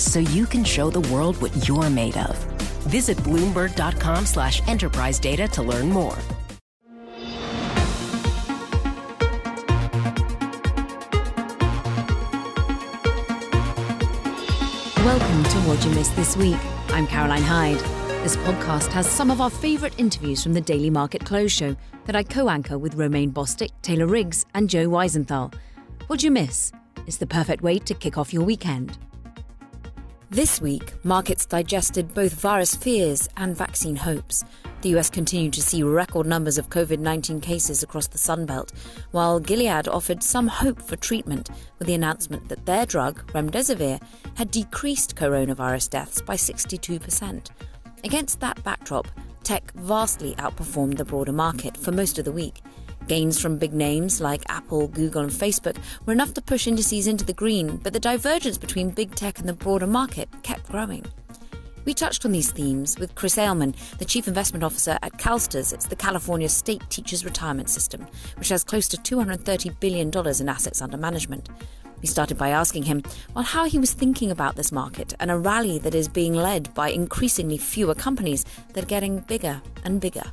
so you can show the world what you're made of. Visit Bloomberg.com slash enterprise data to learn more. Welcome to What You Missed This Week. I'm Caroline Hyde. This podcast has some of our favourite interviews from the Daily Market Close Show that I co anchor with Romaine Bostick, Taylor Riggs, and Joe Weisenthal. What you miss is the perfect way to kick off your weekend. This week, markets digested both virus fears and vaccine hopes. The US continued to see record numbers of COVID 19 cases across the Sunbelt, while Gilead offered some hope for treatment with the announcement that their drug, remdesivir, had decreased coronavirus deaths by 62%. Against that backdrop, tech vastly outperformed the broader market for most of the week. Gains from big names like Apple, Google, and Facebook were enough to push indices into the green, but the divergence between big tech and the broader market kept growing. We touched on these themes with Chris Ailman, the Chief Investment Officer at CalSTRS. It's the California State Teachers Retirement System, which has close to $230 billion in assets under management. We started by asking him well, how he was thinking about this market and a rally that is being led by increasingly fewer companies that are getting bigger and bigger.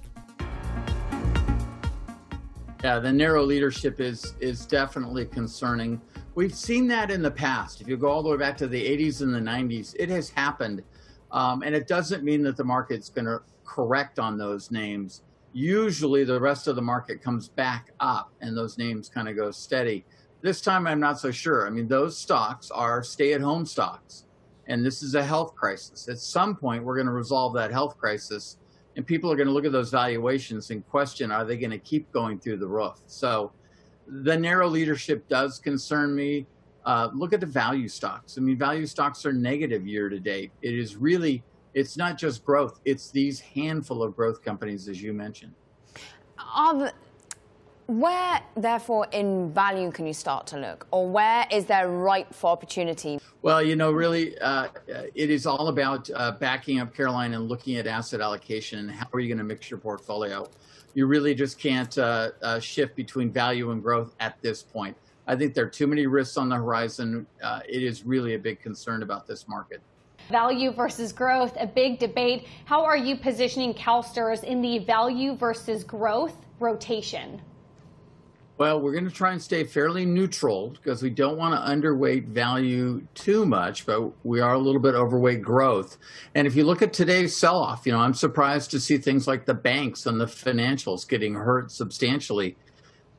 Yeah, the narrow leadership is is definitely concerning. We've seen that in the past. If you go all the way back to the 80s and the 90s, it has happened, um, and it doesn't mean that the market's going to correct on those names. Usually, the rest of the market comes back up, and those names kind of go steady. This time, I'm not so sure. I mean, those stocks are stay-at-home stocks, and this is a health crisis. At some point, we're going to resolve that health crisis and people are going to look at those valuations and question are they going to keep going through the roof? So the narrow leadership does concern me. Uh, look at the value stocks. I mean value stocks are negative year to date. It is really it's not just growth it's these handful of growth companies as you mentioned. Are where, therefore, in value can you start to look, or where is there ripe for opportunity? Well, you know, really, uh, it is all about uh, backing up Caroline and looking at asset allocation and how are you going to mix your portfolio. You really just can't uh, uh, shift between value and growth at this point. I think there are too many risks on the horizon. Uh, it is really a big concern about this market. Value versus growth, a big debate. How are you positioning CalSTRS in the value versus growth rotation? Well, we're going to try and stay fairly neutral because we don't want to underweight value too much, but we are a little bit overweight growth. And if you look at today's sell off, you know, I'm surprised to see things like the banks and the financials getting hurt substantially,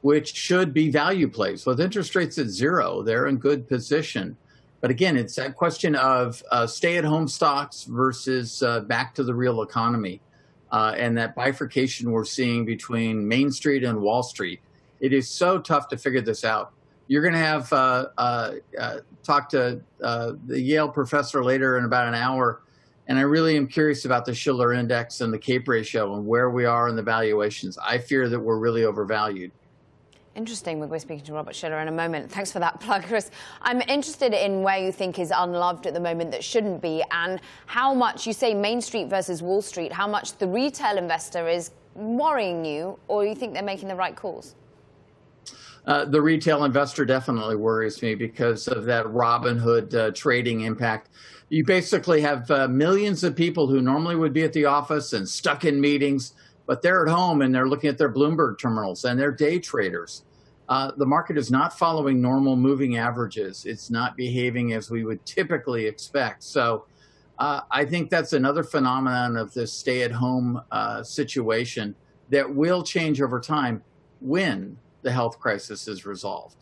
which should be value plays. With interest rates at zero, they're in good position. But again, it's that question of uh, stay at home stocks versus uh, back to the real economy. Uh, and that bifurcation we're seeing between Main Street and Wall Street it is so tough to figure this out. You're going to have uh, uh, uh, talk to uh, the Yale professor later in about an hour, and I really am curious about the Shiller Index and the CAPE ratio and where we are in the valuations. I fear that we're really overvalued. Interesting. We'll be speaking to Robert Shiller in a moment. Thanks for that plug, Chris. I'm interested in where you think is unloved at the moment that shouldn't be, and how much you say Main Street versus Wall Street, how much the retail investor is worrying you, or you think they're making the right calls? Uh, the retail investor definitely worries me because of that Robinhood uh, trading impact. You basically have uh, millions of people who normally would be at the office and stuck in meetings, but they're at home and they're looking at their Bloomberg terminals and they're day traders. Uh, the market is not following normal moving averages. It's not behaving as we would typically expect. So uh, I think that's another phenomenon of this stay at home situation that will change over time when the health crisis is resolved.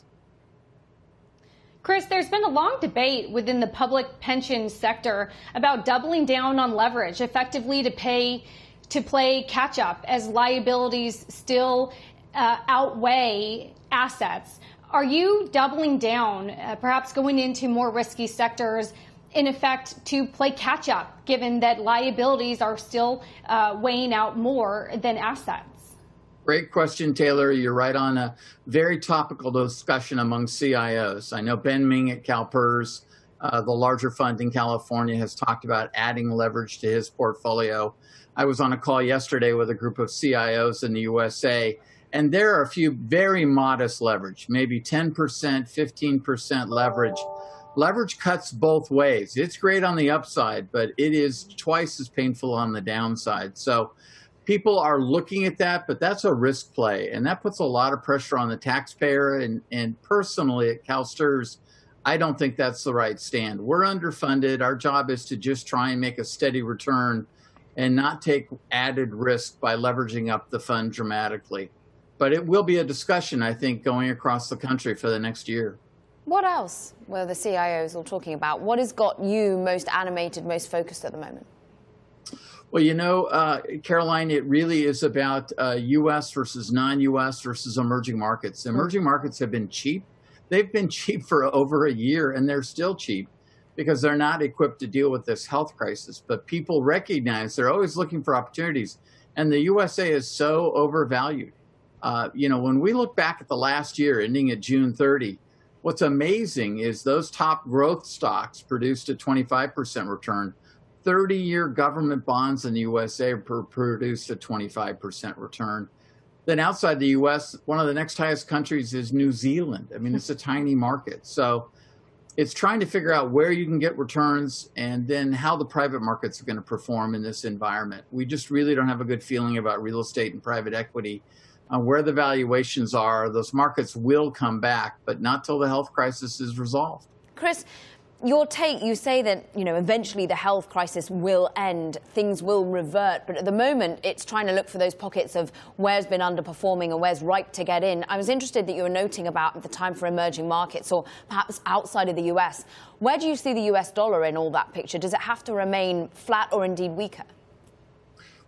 Chris, there's been a long debate within the public pension sector about doubling down on leverage effectively to pay to play catch up as liabilities still uh, outweigh assets. Are you doubling down, uh, perhaps going into more risky sectors in effect to play catch up, given that liabilities are still uh, weighing out more than assets? Great question, Taylor. You're right on a very topical discussion among CIOs. I know Ben Meng at CalPERS, uh, the larger fund in California, has talked about adding leverage to his portfolio. I was on a call yesterday with a group of CIOs in the USA, and there are a few very modest leverage, maybe 10%, 15% leverage leverage cuts both ways. It's great on the upside, but it is twice as painful on the downside. So people are looking at that, but that's a risk play. And that puts a lot of pressure on the taxpayer. And, and personally at CalSTRS, I don't think that's the right stand. We're underfunded. Our job is to just try and make a steady return and not take added risk by leveraging up the fund dramatically. But it will be a discussion, I think, going across the country for the next year. What else were the CIOs all talking about? What has got you most animated, most focused at the moment? Well, you know, uh, Caroline, it really is about uh, U.S. versus non-U.S. versus emerging markets. Emerging markets have been cheap. They've been cheap for over a year, and they're still cheap because they're not equipped to deal with this health crisis. But people recognize they're always looking for opportunities, and the USA is so overvalued. Uh, you know, when we look back at the last year, ending at June 30, What's amazing is those top growth stocks produced a 25% return. 30 year government bonds in the USA produced a 25% return. Then outside the US, one of the next highest countries is New Zealand. I mean, it's a tiny market. So it's trying to figure out where you can get returns and then how the private markets are going to perform in this environment. We just really don't have a good feeling about real estate and private equity uh, where the valuations are, those markets will come back, but not till the health crisis is resolved. Chris, your take, you say that, you know, eventually the health crisis will end, things will revert, but at the moment it's trying to look for those pockets of where's been underperforming and where's ripe to get in. I was interested that you were noting about the time for emerging markets or perhaps outside of the US. Where do you see the US dollar in all that picture? Does it have to remain flat or indeed weaker?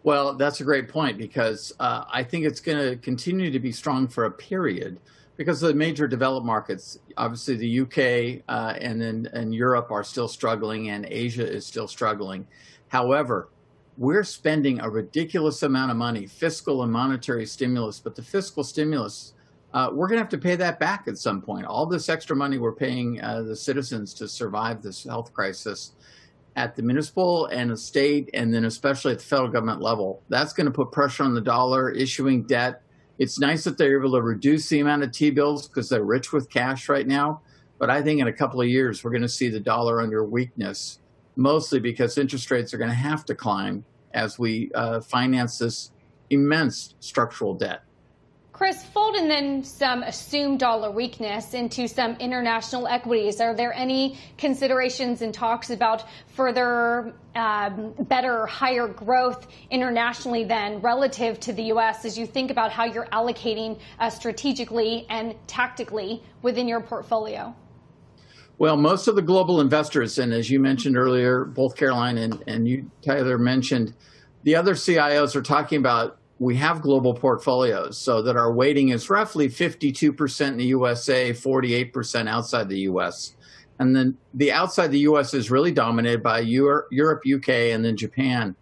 Well, that's a great point because uh, I think it's going to continue to be strong for a period because the major developed markets, obviously the UK uh, and then and Europe are still struggling and Asia is still struggling. However, we're spending a ridiculous amount of money, fiscal and monetary stimulus, but the fiscal stimulus, uh, we're going to have to pay that back at some point. All this extra money we're paying uh, the citizens to survive this health crisis at the municipal and the state, and then especially at the federal government level. That's going to put pressure on the dollar, issuing debt. It's nice that they're able to reduce the amount of T bills because they're rich with cash right now. But I think in a couple of years, we're going to see the dollar under weakness, mostly because interest rates are going to have to climb as we uh, finance this immense structural debt. Chris, fold in then some assumed dollar weakness into some international equities. Are there any considerations and talks about further um, better, higher growth internationally then relative to the U.S. as you think about how you're allocating uh, strategically and tactically within your portfolio? Well, most of the global investors, and as you mentioned earlier, both Caroline and, and you, Tyler, mentioned, the other CIOs are talking about we have global portfolios so that our weighting is roughly 52% in the USA, 48% outside the US. And then the outside the US is really dominated by Europe, UK, and then Japan.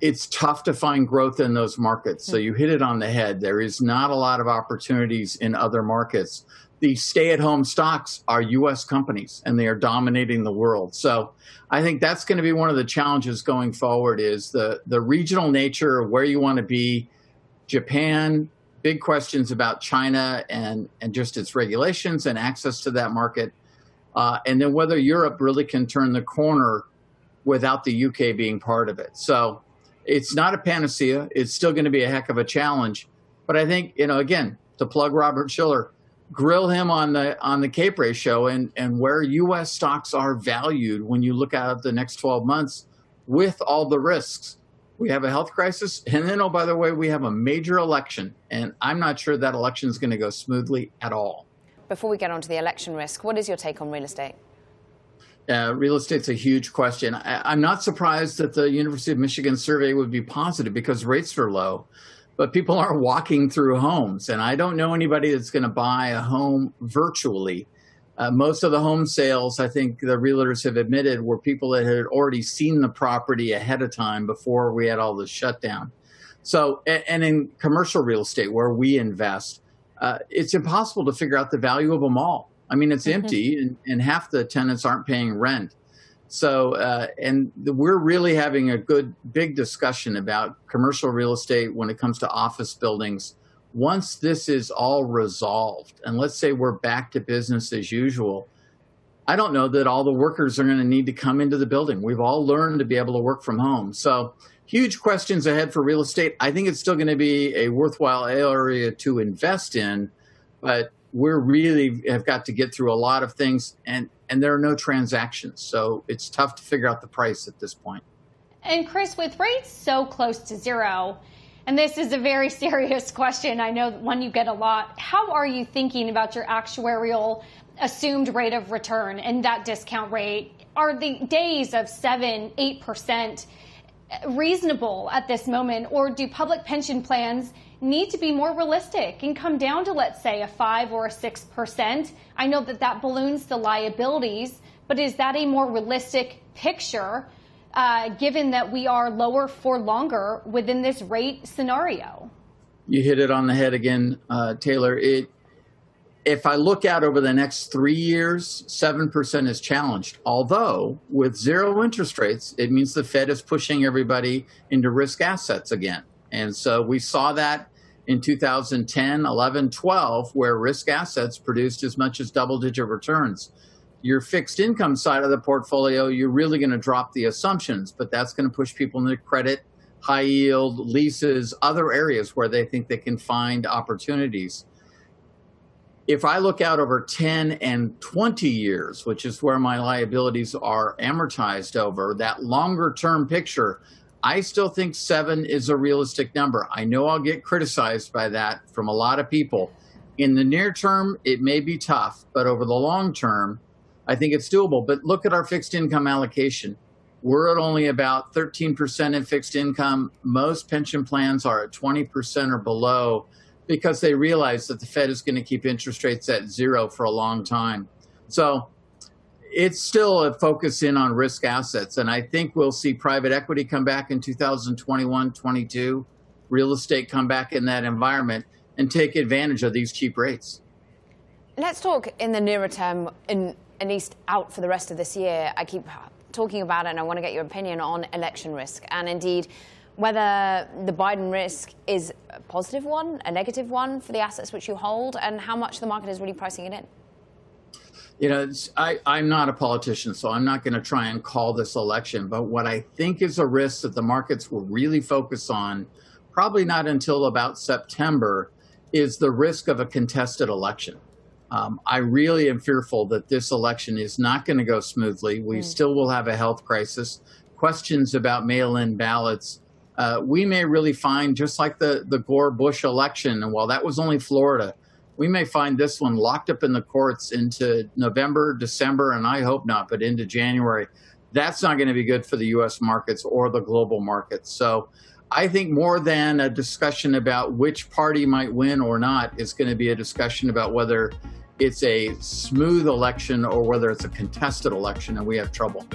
It's tough to find growth in those markets. So hmm. you hit it on the head. There is not a lot of opportunities in other markets the stay at home stocks are US companies and they are dominating the world. So I think that's going to be one of the challenges going forward is the, the regional nature of where you want to be. Japan, big questions about China and, and just its regulations and access to that market. Uh, and then whether Europe really can turn the corner without the UK being part of it. So it's not a panacea. It's still going to be a heck of a challenge. But I think, you know, again, to plug Robert Shiller, grill him on the on the CAPE ratio and and where U.S. stocks are valued when you look at the next 12 months with all the risks. We have a health crisis, and then oh by the way, we have a major election, and I'm not sure that election is going to go smoothly at all. Before we get on to the election risk, what is your take on real estate? Uh, real estate's a huge question. I, am not surprised that the University of Michigan survey would be positive because rates are low but people aren't walking through homes. And I don't know anybody that's going to buy a home virtually. Uh, most of the home sales, I think the realtors have admitted, were people that had already seen the property ahead of time before we had all the shutdown. So, and in commercial real estate where we invest, uh, it's impossible to figure out the value of a mall. I mean, it's mm-hmm. empty and, and half the tenants aren't paying rent. So, uh, and we're really having a good, big discussion about commercial real estate when it comes to office buildings. Once this is all resolved, and let's say we're back to business as usual, I don't know that all the workers are going to need to come into the building. We've all learned to be able to work from home. So, huge questions ahead for real estate. I think it's still going to be a worthwhile area to invest in, but we're really have got to get through a lot of things and and there are no transactions so it's tough to figure out the price at this point. and chris with rates so close to zero and this is a very serious question i know one you get a lot how are you thinking about your actuarial assumed rate of return and that discount rate are the days of 7 8% reasonable at this moment or do public pension plans need to be more realistic and come down to, let's say, a 5 or a 6%. I know that that balloons the liabilities, but is that a more realistic picture uh, given that we are lower for longer within this rate scenario? You hit it on the head again, uh, Taylor. It, if I look out over the next three years, 7% is challenged. Although, with zero interest rates, it means the Fed is pushing everybody into risk assets again. And so we saw that in 2010, 11, 12, where risk assets produced as much as double digit returns. Your fixed income side of the portfolio, you're really going to drop the assumptions, but that's going to push people into credit, high yield, leases, other areas where they think they can find opportunities. If I look out over 10 and 20 years, which is where my liabilities are amortized over, that longer term picture, I still think seven is a realistic number. I know I'll get criticized by that from a lot of people. In the near term, it may be tough, but over the long term, I think it's doable. But look at our fixed income allocation. We're at only about 13% in fixed income. Most pension plans are at 20% or below because they realize that the Fed is going to keep interest rates at zero for a long time. So it's still a focus in on risk assets. And I think we'll see private equity come back in 2021, 22, real estate come back in that environment and take advantage of these cheap rates. Let's talk in the nearer term, in, at least out for the rest of this year. I keep talking about it and I want to get your opinion on election risk and indeed whether the Biden risk is a positive one, a negative one for the assets which you hold, and how much the market is really pricing it in you know, I, I'm not a politician, so I'm not going to try and call this election. But what I think is a risk that the markets will really focus on, probably not until about September, is the risk of a contested election. Um, I really am fearful that this election is not going to go smoothly. We mm. still will have a health crisis, questions about mail in ballots. Uh, we may really find, just like the, the Gore Bush election, and while that was only Florida, we may find this one locked up in the courts into November, December, and I hope not, but into January. That's not going to be good for the US markets or the global markets. So I think more than a discussion about which party might win or not is going to be a discussion about whether it's a smooth election or whether it's a contested election and we have trouble.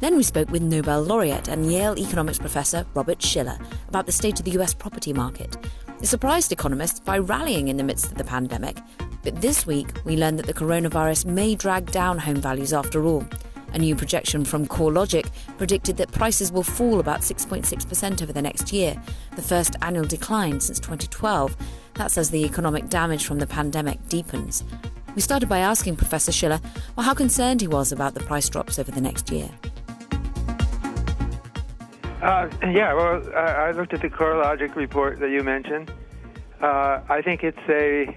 Then we spoke with Nobel laureate and Yale economics professor Robert Shiller about the state of the US property market it surprised economists by rallying in the midst of the pandemic. But this week, we learned that the coronavirus may drag down home values after all. A new projection from CoreLogic predicted that prices will fall about 6.6% over the next year, the first annual decline since 2012. That's as the economic damage from the pandemic deepens. We started by asking Professor Shiller well, how concerned he was about the price drops over the next year. Uh, yeah, well, I, looked at the CoreLogic report that you mentioned. Uh, I think it's a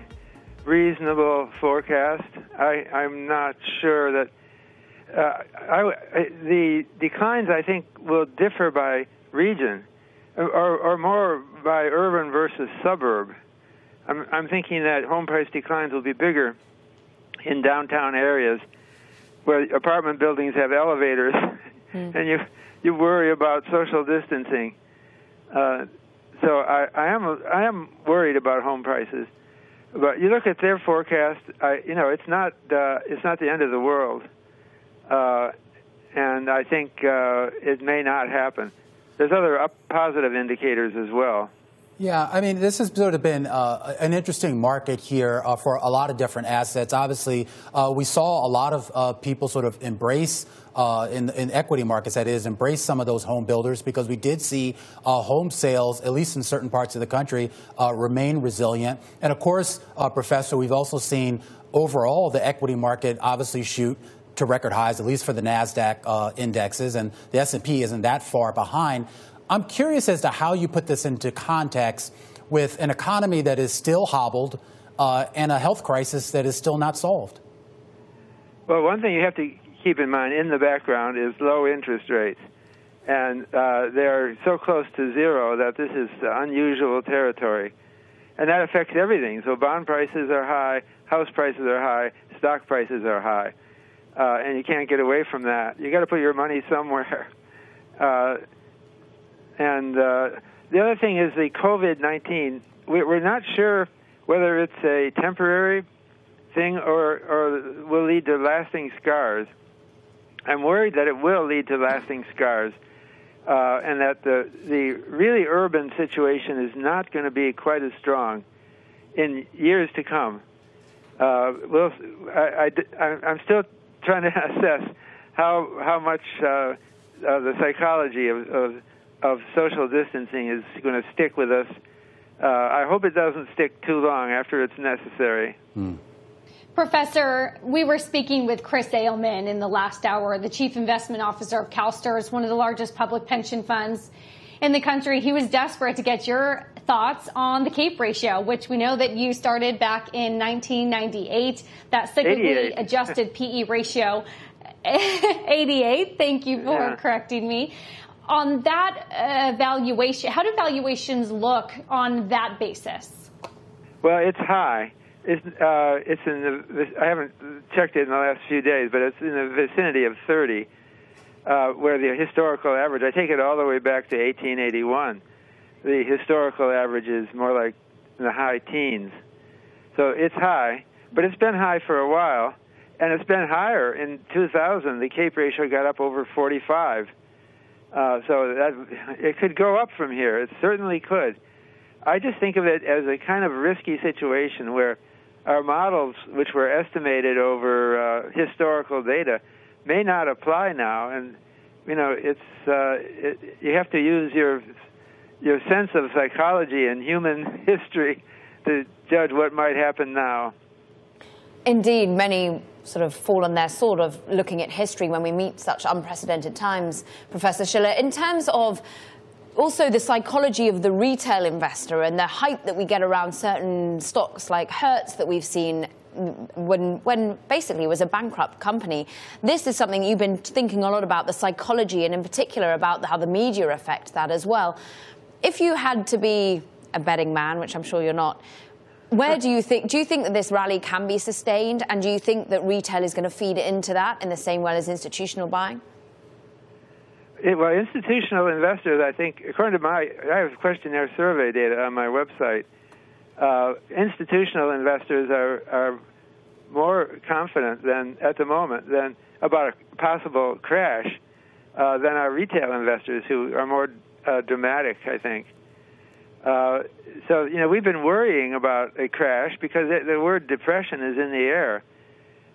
reasonable forecast. I, I'm not sure that uh, I, the declines. I think will differ by region, or, or more by urban versus suburb. I'm, I'm thinking that home price declines will be bigger in downtown areas where apartment buildings have elevators, mm. and you you worry about social distancing. Uh, so I, I am I am worried about home prices. But you look at their forecast. I, you know, it's not uh, it's not the end of the world, uh, and I think uh, it may not happen. There's other up positive indicators as well. Yeah, I mean, this has sort of been uh, an interesting market here uh, for a lot of different assets. Obviously, uh, we saw a lot of uh, people sort of embrace uh, in, in equity markets, that is, embrace some of those home builders because we did see uh, home sales, at least in certain parts of the country, remain resilient. And of course, Professor, we've also seen overall the equity market obviously shoot to record highs, at least for the Nasdaq indexes, and the S&P isn't that far behind. I'm curious as to how you put this into context with an economy that is still hobbled uh, and a health crisis that is still not solved. Well, one thing you have to keep in mind in the background is low interest rates. And uh, they're so close to zero that this is unusual territory. And that affects everything. So bond prices are high, house prices are high, stock prices are high. Uh, and you can't get away from that. You got to put your money somewhere. Uh, and uh, the other thing is the COVID 19. We're not sure whether it's a temporary thing or, or will lead to lasting scars. I'm worried that it will lead to lasting scars. Uh, and that the the really urban situation is not going to be quite as strong in years to come. Uh, we'll, I, am still trying to assess how how much uh, the psychology of, of of social distancing is going to stick with us. Uh, I hope it doesn't stick too long after it's necessary. Hmm. Professor, we were speaking with Chris Ailman in the last hour, the chief investment officer of CalSTRS, one of the largest public pension funds in the country. He was desperate to get your thoughts on the CAPE ratio, which we know that you started back in 1998, that cyclically adjusted PE ratio. 88. Thank you for yeah. correcting me on that uh, valuation, how do valuations look on that basis? Well, it's high. It's, uh, it's in the. I haven't checked it in the last few days, but it's in the vicinity of 30, uh, where the historical average. I take it all the way back to 1881. The historical average is more like in the high teens, so it's high. But it's been high for a while, and it's been higher. In 2000, the CAPE ratio got up over 45 uh, so that it could go up from here. It certainly could. I just think of it as a kind of risky situation where our models, which were estimated over uh, historical data, may not apply now, and you know it's uh, it, you have to use your your sense of psychology and human history to judge what might happen now. Indeed, many sort of fall on their sword of looking at history when we meet such unprecedented times, Professor Shiller. In terms of also the psychology of the retail investor and the hype that we get around certain stocks like Hertz that we've seen when when basically was a bankrupt company. This is something you've been thinking a lot about the psychology and in particular about how the media affect that as well. If you had to be a betting man, which I'm sure you're not, where do you think, do you think that this rally can be sustained? And do you think that retail is going to feed into that in the same way as institutional buying? It, well, institutional investors, I think, according to my, I have questionnaire survey data on my website. Uh, institutional investors are, are more confident than at the moment than about a possible crash uh, than our retail investors, who are more uh, dramatic, I think. Uh, so you know we've been worrying about a crash because it, the word depression is in the air,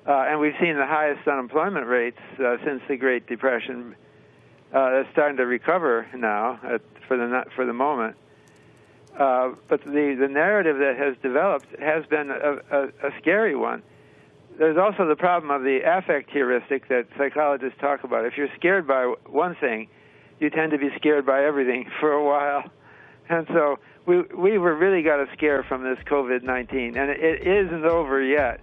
uh, and we've seen the highest unemployment rates uh, since the Great Depression. Uh, that's starting to recover now at, for the for the moment. Uh, but the the narrative that has developed has been a, a, a scary one. There's also the problem of the affect heuristic that psychologists talk about. If you're scared by one thing, you tend to be scared by everything for a while And so we we really got a scare from this COVID-19, and it isn't over yet.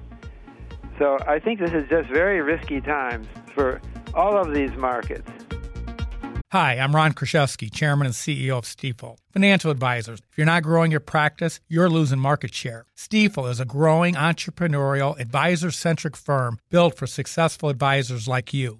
So I think this is just very risky times for all of these markets. Hi, I'm Ron Kruszewski, Chairman and CEO of Stifel. Financial advisors, if you're not growing your practice, you're losing market share. Stifel is a growing entrepreneurial, advisor centric firm built for successful advisors like you.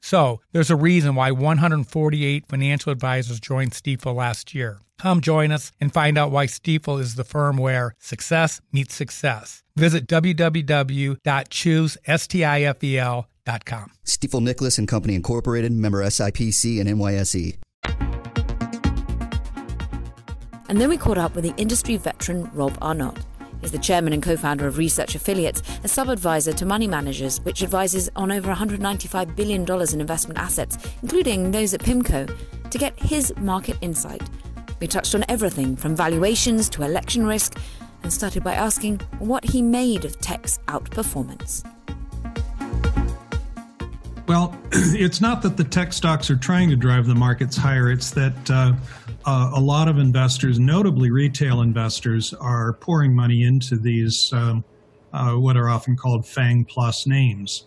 So, there's a reason why 148 financial advisors joined Stifel last year. Come join us and find out why Stifel is the firm where success meets success. Visit www.choosestifel.com Stifel Stifel Nicolaus and Company Incorporated, member SIPC and NYSE. And then we caught up with the industry veteran Rob Arnott. He's the chairman and co-founder of Research Affiliates, a sub-advisor to money managers, which advises on over $195 billion in investment assets, including those at PIMCO, to get his market insight. We touched on everything from valuations to election risk and started by asking what he made of tech's outperformance. Well, it's not that the tech stocks are trying to drive the markets higher, it's that uh, uh, a lot of investors, notably retail investors, are pouring money into these, um, uh, what are often called FANG plus names.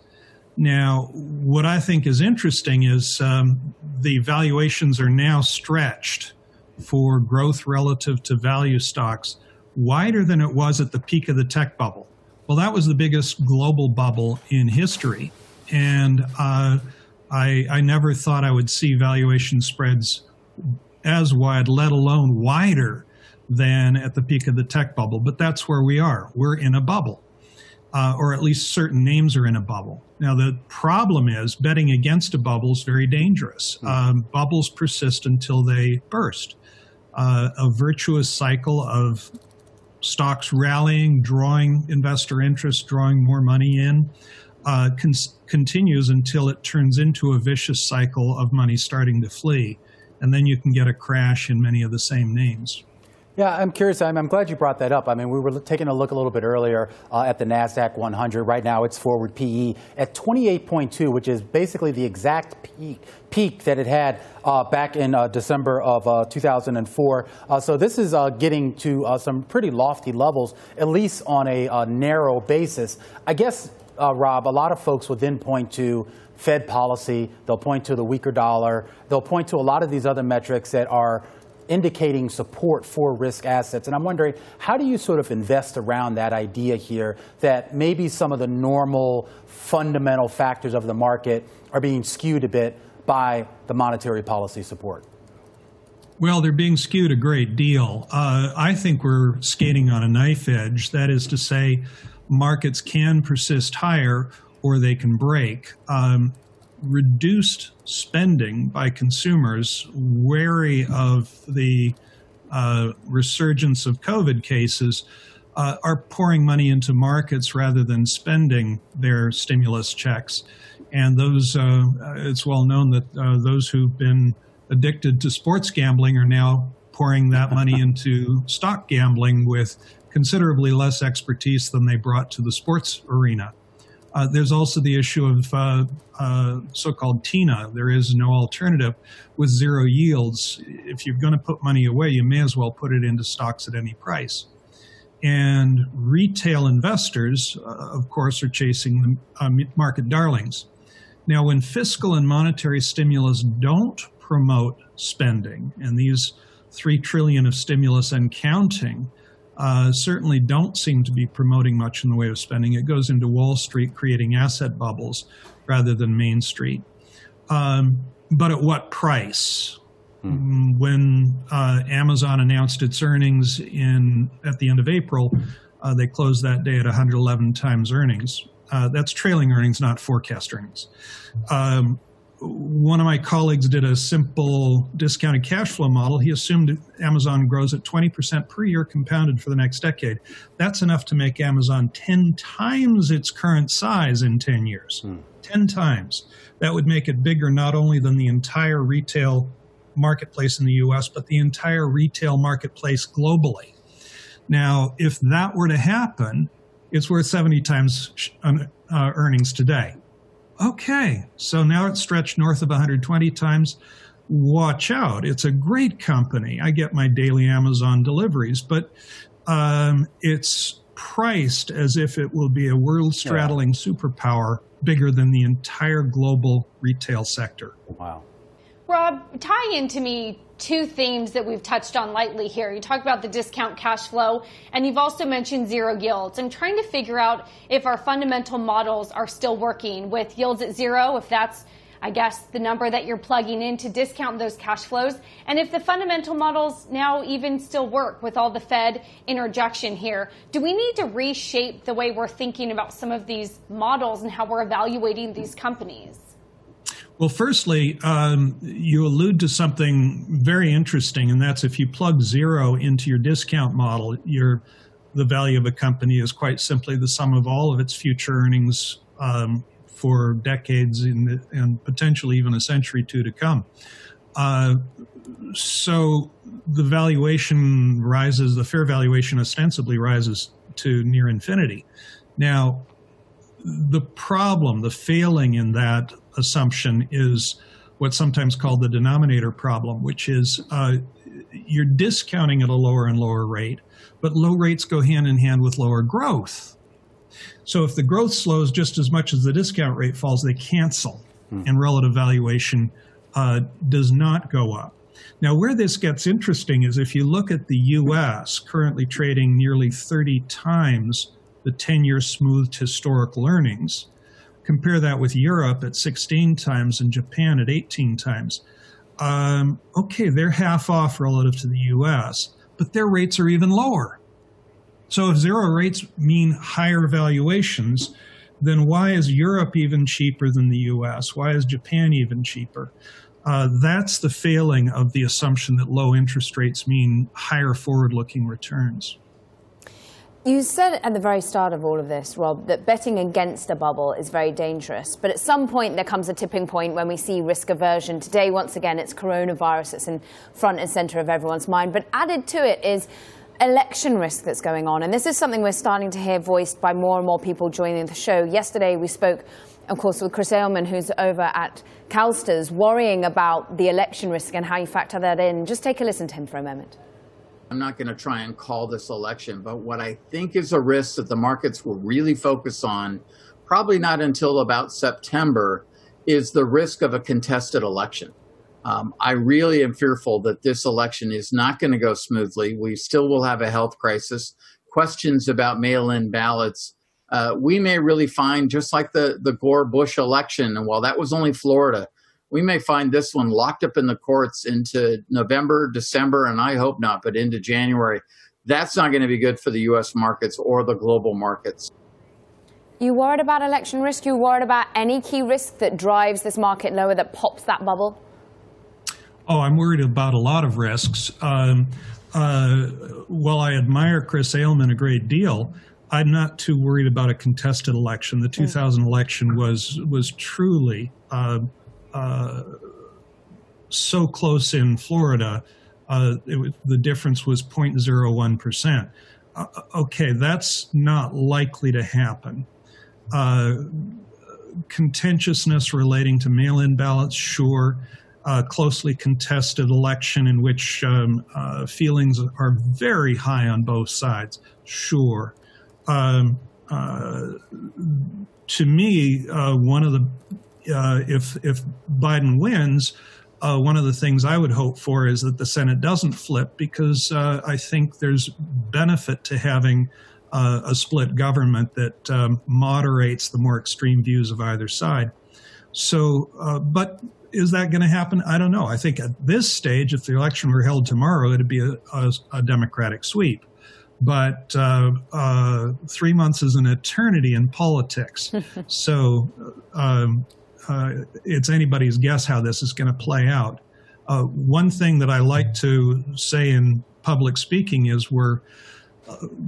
Now, what I think is interesting is um, the valuations are now stretched for growth relative to value stocks wider than it was at the peak of the tech bubble. Well, that was the biggest global bubble in history and uh, I, I never thought I would see valuation spreads as wide, let alone wider than at the peak of the tech bubble. But that's where we are. We're in a bubble, uh, or at least certain names are in a bubble. Now, the problem is betting against a bubble is very dangerous. Mm-hmm. Um, bubbles persist until they burst. Uh, a virtuous cycle of stocks rallying, drawing investor interest, drawing more money in uh, con- continues until it turns into a vicious cycle of money starting to flee. And then you can get a crash in many of the same names. Yeah, I'm curious. I'm, I'm, glad you brought that up. I mean, we were taking a look a little bit earlier uh, at the NASDAQ 100. Right now, it's forward PE at 28.2, which is basically the exact peak, peak that it had uh, back in uh, December of uh, 2004. Uh, so this is uh, getting to some pretty lofty levels, at least on a narrow basis. I guess uh, Rob, a lot of folks would then point to Fed policy, they'll point to the weaker dollar, they'll point to a lot of these other metrics that are indicating support for risk assets. And I'm wondering, how do you sort of invest around that idea here that maybe some of the normal fundamental factors of the market are being skewed a bit by the monetary policy support? Well, they're being skewed a great deal. Uh, I think we're skating on a knife edge. That is to say, markets can persist higher or they can break. Um, reduced spending by consumers, wary of the uh, resurgence of COVID cases, uh, are pouring money into markets rather than spending their stimulus checks. And those, uh, it's well known that uh, those who've been addicted to sports gambling are now pouring that money into stock gambling with considerably less expertise than they brought to the sports arena. Uh, there's also the issue of uh, uh, so-called TINA. There is no alternative with zero yields. If you're going to put money away, you may as well put it into stocks at any price. And retail investors, uh, of course, are chasing the uh, market darlings. Now, when fiscal and monetary stimulus don't promote spending, and these three trillion of stimulus and counting uh, certainly don't seem to be promoting much in the way of spending. It goes into Wall Street creating asset bubbles rather than Main Street. Um, but at what price? Hmm. When uh, Amazon announced its earnings in at the end of April, uh, they closed that day at 111 times earnings. Uh, that's trailing earnings, not forecast earnings. Um, one of my colleagues did a simple discounted cash flow model. He assumed Amazon grows at 20% per year compounded for the next decade. That's enough to make Amazon 10 times its current size in 10 years. Hmm. 10 times. That would make it bigger not only than the entire retail marketplace in the US, but the entire retail marketplace globally. Now, if that were to happen, it's worth 70 times uh, earnings today. Okay, so now it's stretched north of 120 times. Watch out. It's a great company. I get my daily Amazon deliveries, but um, it's priced as if it will be a world straddling yeah. superpower bigger than the entire global retail sector. Wow. Rob, tie into me two themes that we've touched on lightly here. You talked about the discount cash flow, and you've also mentioned zero yields. I'm trying to figure out if our fundamental models are still working with yields at zero, if that's I guess the number that you're plugging in to discount those cash flows, and if the fundamental models now even still work with all the Fed interjection here. Do we need to reshape the way we're thinking about some of these models and how we're evaluating these companies? Well, firstly, um, you allude to something very interesting, and that's if you plug zero into your discount model, your the value of a company is quite simply the sum of all of its future earnings um, for decades the, and potentially even a century or two to come. Uh, so the valuation rises, the fair valuation ostensibly rises to near infinity. Now, the problem, the failing in that assumption is what's sometimes called the denominator problem, which is uh, you're discounting at a lower and lower rate, but low rates go hand in hand with lower growth. So if the growth slows just as much as the discount rate falls, they cancel, hmm. and relative valuation uh, does not go up. Now, where this gets interesting is if you look at the US, currently trading nearly 30 times the 10 year smoothed historic learnings. Compare that with Europe at 16 times and Japan at 18 times. Um, okay, they're half off relative to the US, but their rates are even lower. So if zero rates mean higher valuations, then why is Europe even cheaper than the US? Why is Japan even cheaper? Uh, that's the failing of the assumption that low interest rates mean higher forward looking returns. You said at the very start of all of this, Rob, that betting against a bubble is very dangerous. But at some point, there comes a tipping point when we see risk aversion. Today, once again, it's coronavirus that's in front and center of everyone's mind. But added to it is election risk that's going on. And this is something we're starting to hear voiced by more and more people joining the show. Yesterday, we spoke, of course, with Chris Ailman, who's over at CalSTRS, worrying about the election risk and how you factor that in. Just take a listen to him for a moment. I'm not going to try and call this election, but what I think is a risk that the markets will really focus on, probably not until about September, is the risk of a contested election. Um, I really am fearful that this election is not going to go smoothly. We still will have a health crisis, questions about mail in ballots. Uh, we may really find, just like the, the Gore Bush election, and while that was only Florida, we may find this one locked up in the courts into November, December, and I hope not, but into January. That's not going to be good for the U.S. markets or the global markets. You worried about election risk? You worried about any key risk that drives this market lower, that pops that bubble? Oh, I'm worried about a lot of risks. Um, uh, while I admire Chris Ailman a great deal, I'm not too worried about a contested election. The 2000 election was was truly uh, uh, so close in Florida, uh, it, the difference was 0.01%. Uh, okay, that's not likely to happen. Uh, contentiousness relating to mail in ballots, sure. Uh, closely contested election in which um, uh, feelings are very high on both sides, sure. Um, to me, one of the uh, if if Biden wins, uh, one of the things I would hope for is that the Senate doesn't flip because uh, I think there's benefit to having uh, a split government that um, moderates the more extreme views of either side. So, uh, but is that going to happen? I don't know. I think at this stage, if the election were held tomorrow, it'd be a, a, a Democratic sweep. But uh, uh, three months is an eternity in politics. so um, it's anybody's guess how this is going to play out. Uh, one thing that I like to say in public speaking is we're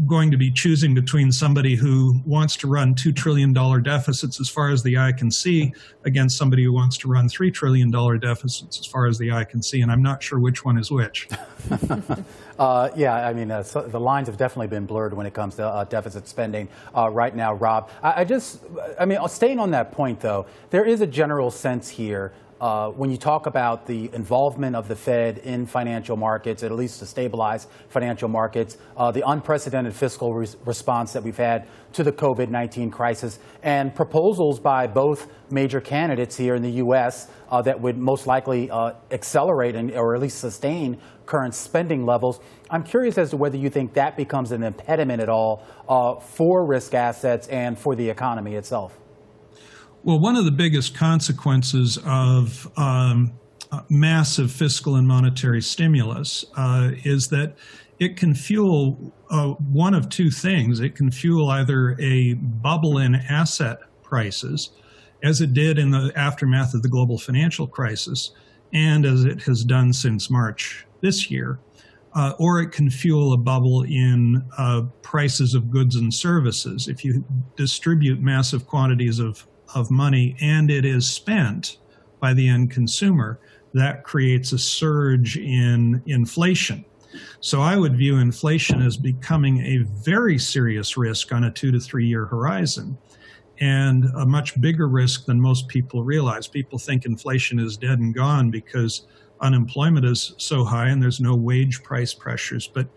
going to be choosing between somebody who wants to run $2 trillion deficits as far as the eye can see against somebody who wants to run $3 trillion deficits as far as the eye can see. And I'm not sure which one is which. uh, yeah, I mean, uh, so the lines have definitely been blurred when it comes to uh, deficit spending uh, right now, Rob. I, I just, I mean, staying on that point, though, there is a general sense here uh, when you talk about the involvement of the Fed in financial markets, at least to stabilize financial markets, uh, the unprecedented fiscal re- response that we've had to the COVID 19 crisis, and proposals by both major candidates here in the U.S. Uh, that would most likely uh, accelerate and, or at least sustain current spending levels. I'm curious as to whether you think that becomes an impediment at all uh, for risk assets and for the economy itself. Well, one of the biggest consequences of um, uh, massive fiscal and monetary stimulus uh, is that it can fuel uh, one of two things. It can fuel either a bubble in asset prices, as it did in the aftermath of the global financial crisis, and as it has done since March this year. Uh, or it can fuel a bubble in uh, prices of goods and services. If you distribute massive quantities of of money and it is spent by the end consumer, that creates a surge in inflation. So I would view inflation as becoming a very serious risk on a two to three year horizon and a much bigger risk than most people realize. People think inflation is dead and gone because unemployment is so high and there's no wage price pressures. But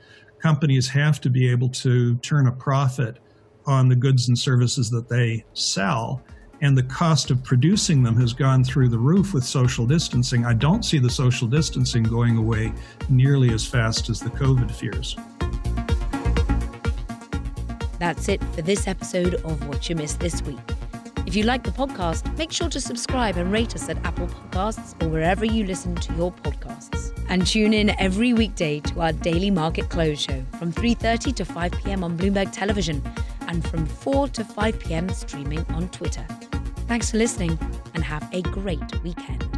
companies have to be able to turn a profit on the goods and services that they sell and the cost of producing them has gone through the roof with social distancing. I don't see the social distancing going away nearly as fast as the COVID fears. That's it for this episode of What You Missed This Week. If you like the podcast, make sure to subscribe and rate us at Apple Podcasts or wherever you listen to your podcasts. And tune in every weekday to our daily market close show from 3:30 to 5 p.m. on Bloomberg Television and from 4 to 5 p.m. streaming on Twitter. Thanks for listening and have a great weekend.